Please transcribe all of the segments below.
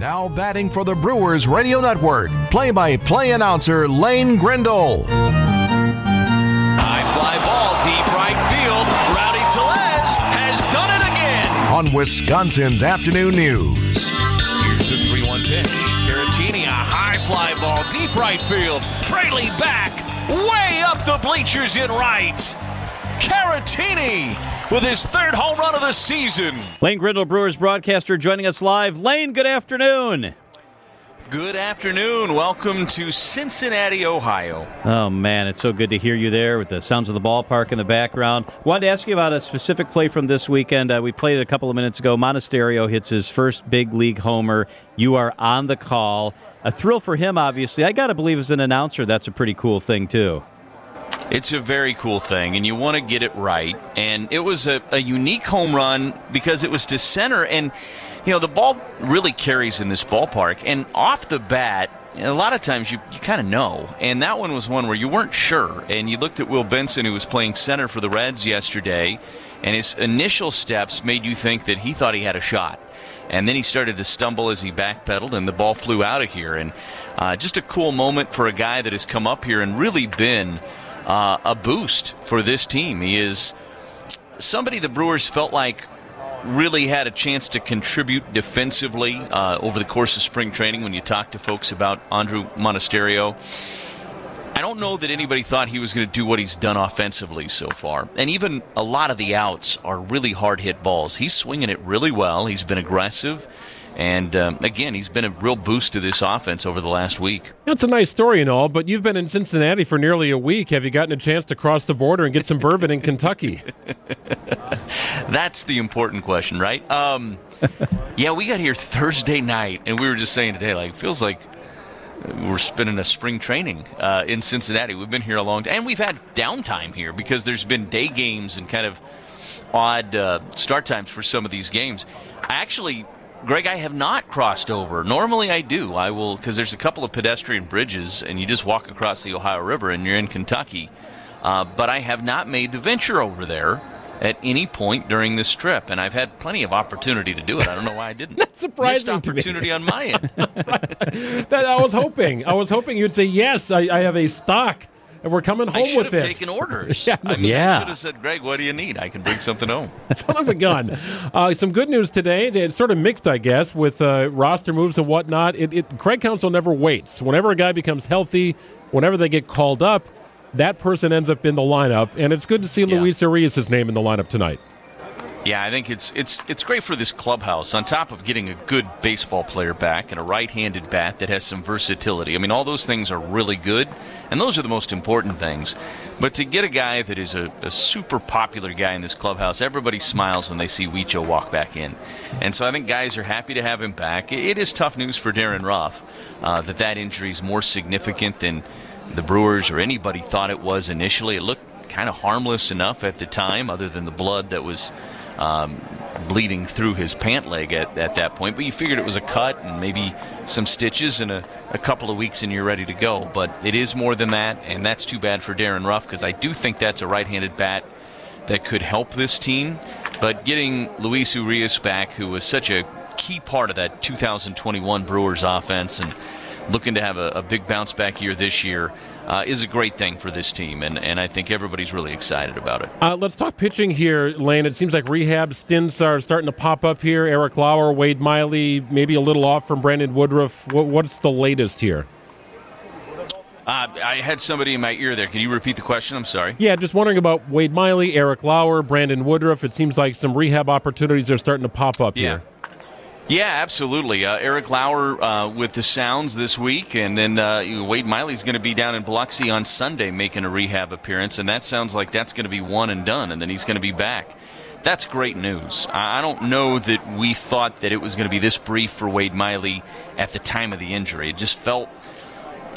Now batting for the Brewers Radio Network, play by play announcer Lane Grindle. High fly ball, deep right field. Rowdy Tellez has done it again. On Wisconsin's Afternoon News. Here's the 3 1 pitch. Caratini, a high fly ball, deep right field. Fraley back, way up the bleachers in right. Caratini with his third home run of the season. Lane Grindle, Brewers broadcaster, joining us live. Lane, good afternoon. Good afternoon. Welcome to Cincinnati, Ohio. Oh, man, it's so good to hear you there with the sounds of the ballpark in the background. Wanted to ask you about a specific play from this weekend. Uh, we played it a couple of minutes ago. Monasterio hits his first big league homer. You are on the call. A thrill for him, obviously. I got to believe, as an announcer, that's a pretty cool thing, too. It's a very cool thing, and you want to get it right. And it was a, a unique home run because it was to center, and you know the ball really carries in this ballpark. And off the bat, a lot of times you, you kind of know. And that one was one where you weren't sure. And you looked at Will Benson, who was playing center for the Reds yesterday, and his initial steps made you think that he thought he had a shot. And then he started to stumble as he backpedaled, and the ball flew out of here. And uh, just a cool moment for a guy that has come up here and really been uh, a boost for this team. He is somebody the Brewers felt like really had a chance to contribute defensively uh, over the course of spring training when you talk to folks about Andruw Monasterio. I don't know that anybody thought he was going to do what he's done offensively so far. And even a lot of the outs are really hard hit balls. He's swinging it really well. He's been aggressive. And um, again, he's been a real boost to this offense over the last week. That's a nice story and all, but you've been in Cincinnati for nearly a week. Have you gotten a chance to cross the border and get some bourbon in Kentucky? That's the important question, right? Um, yeah, we got here Thursday night, and we were just saying today, like, feels like we're spending a spring training uh, in Cincinnati. We've been here a long time, and we've had downtime here because there's been day games and kind of odd uh, start times for some of these games. I actually Greg, I have not crossed over. Normally I do. I will, because there's a couple of pedestrian bridges, and you just walk across the Ohio River and you're in Kentucky. Uh, but I have not made the venture over there at any point during this trip, and I've had plenty of opportunity to do it. I don't know why I didn't. That's surprising Missed opportunity on my end. that I was hoping. I was hoping you'd say yes. I, I have a stock and we're coming home I should with have it. taken orders. Yeah, I, mean, yeah. I should have said, Greg, what do you need? I can bring something home. Son of a gun. Uh, some good news today. It's sort of mixed, I guess, with uh, roster moves and whatnot. It, it, Craig Counsell never waits. Whenever a guy becomes healthy, whenever they get called up, that person ends up in the lineup. And it's good to see Yeah. Luis Urias' name in the lineup tonight. Yeah, I think it's it's it's great for this clubhouse. On top of getting a good baseball player back and a right-handed bat that has some versatility. I mean, all those things are really good, and those are the most important things. But to get a guy that is a, a super popular guy in this clubhouse, everybody smiles when they see Wicho walk back in, and so I think guys are happy to have him back. It, is tough news for Darin Ruf uh, that that injury is more significant than the Brewers or anybody thought it was initially. It looked kind of harmless enough at the time, other than the blood that was um, bleeding through his pant leg at, at that point. But you figured it was a cut and maybe some stitches in a, a couple of weeks and you're ready to go. But it is more than that, and that's too bad for Darin Ruf because I do think that's a right handed bat that could help this team. But getting Luis Urias back, who was such a key part of that 2021 Brewers offense and looking to have a, a big bounce back year this year, uh, is a great thing for this team. And, and I think everybody's really excited about it. Uh, let's talk pitching here, Lane. It seems like rehab stints are starting to pop up here. Eric Lauer, Wade Miley, maybe a little off from Brandon Woodruff. What, what's the latest here? Uh, I had somebody in my ear there. Can you repeat the question? I'm sorry. Yeah, just wondering about Wade Miley, Eric Lauer, Brandon Woodruff. It seems like some rehab opportunities are starting to pop up Yeah. here. Yeah, absolutely. Uh, Eric Lauer uh, with the Sounds this week, and then uh, Wade Miley's going to be down in Biloxi on Sunday making a rehab appearance, and that sounds like that's going to be one and done, and then he's going to be back. That's great news. I I don't know that we thought that it was going to be this brief for Wade Miley at the time of the injury. It just felt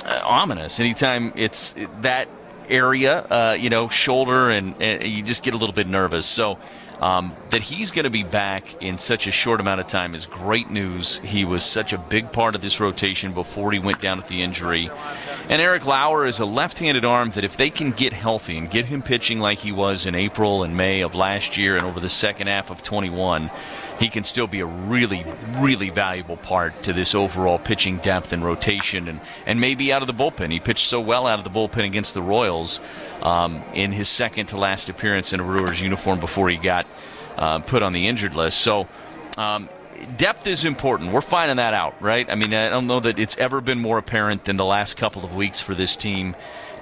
uh, ominous. Anytime it's that area, uh, you know, shoulder, and, and you just get a little bit nervous. So um, that he's going to be back in such a short amount of time is great news. He was such a big part of this rotation before he went down with the injury. And Eric Lauer is a left-handed arm that if they can get healthy and get him pitching like he was in April and May of last year and over the second half of 21, he can still be a really, really valuable part to this overall pitching depth and rotation, and, and maybe out of the bullpen. He pitched so well out of the bullpen against the Royals um, in his second to last appearance in a Brewers uniform before he got uh, put on the injured list. So. Um, depth is important. We're finding that out, right? I mean, I don't know that it's ever been more apparent than the last couple of weeks for this team.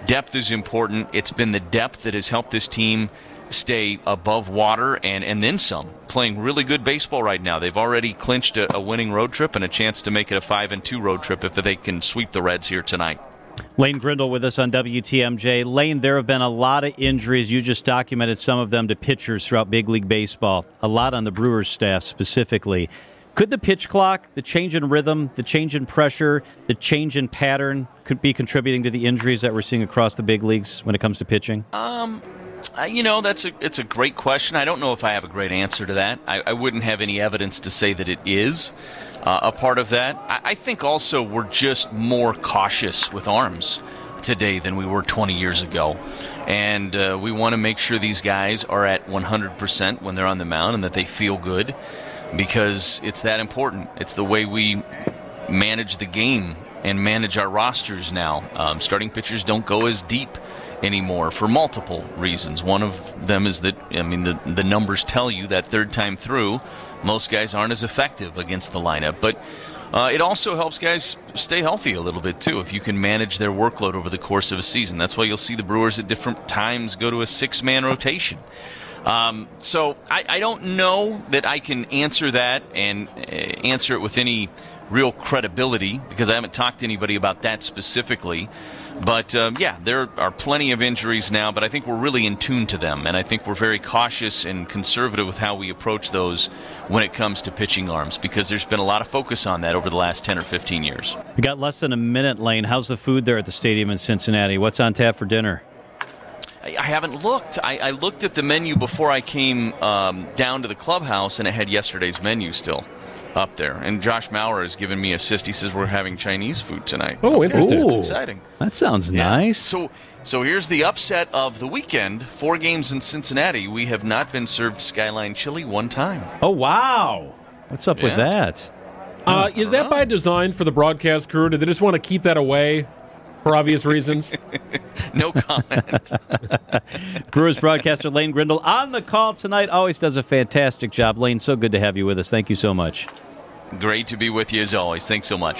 Depth is important. It's been the depth that has helped this team stay above water and, and then some. Playing really good baseball right now. They've already clinched a, a winning road trip and a chance to make it a five and two road trip if they can sweep the Reds here tonight. Lane Grindle with us on WTMJ. Lane, there have been a lot of injuries. You just documented some of them to pitchers throughout big league baseball, a lot on the Brewers staff specifically. Could the pitch clock, the change in rhythm, the change in pressure, the change in pattern could be contributing to the injuries that we're seeing across the big leagues when it comes to pitching? Um, uh, you know, that's a it's a great question. I don't know if I have a great answer to that. I, I wouldn't have any evidence to say that it is uh, a part of that. I, I think also we're just more cautious with arms today than we were 20 years ago. And uh, we want to make sure these guys are at 100% when they're on the mound and that they feel good because it's that important. It's the way we manage the game and manage our rosters now. Um, starting pitchers don't go as deep anymore for multiple reasons. One of them is that I mean the the numbers tell you that third time through, most guys aren't as effective against the lineup, but. Uh, it also helps guys stay healthy a little bit too if you can manage their workload over the course of a season. That's why you'll see the Brewers at different times go to a six man rotation. Um, so I, I, don't know that I can answer that and uh, answer it with any real credibility because I haven't talked to anybody about that specifically. But um, yeah, there are plenty of injuries now, but I think we're really in tune to them, and I think we're very cautious and conservative with how we approach those when it comes to pitching arms because there's been a lot of focus on that over the last 10 or 15 years. We got less than a minute, Lane. How's the food there at the stadium in Cincinnati? What's on tap for dinner? I haven't looked. I, I, looked at the menu before I came um, down to the clubhouse, and it had yesterday's menu still up there. And Josh Mauer has given me a assist. He says we're having Chinese food tonight. Oh, okay. interesting! It's exciting. That sounds yeah. nice. So, so here's the upset of the weekend. Four games in Cincinnati. We have not been served Skyline chili one time. Oh wow! What's up yeah. with that? Uh, is that by design for the broadcast crew? Do they just want to keep that away for obvious reasons. no comment. Brewers broadcaster Lane Grindle on the call tonight. Always does a fantastic job. Lane, so good to have you with us. Thank you so much. Great to be with you as always. Thanks so much.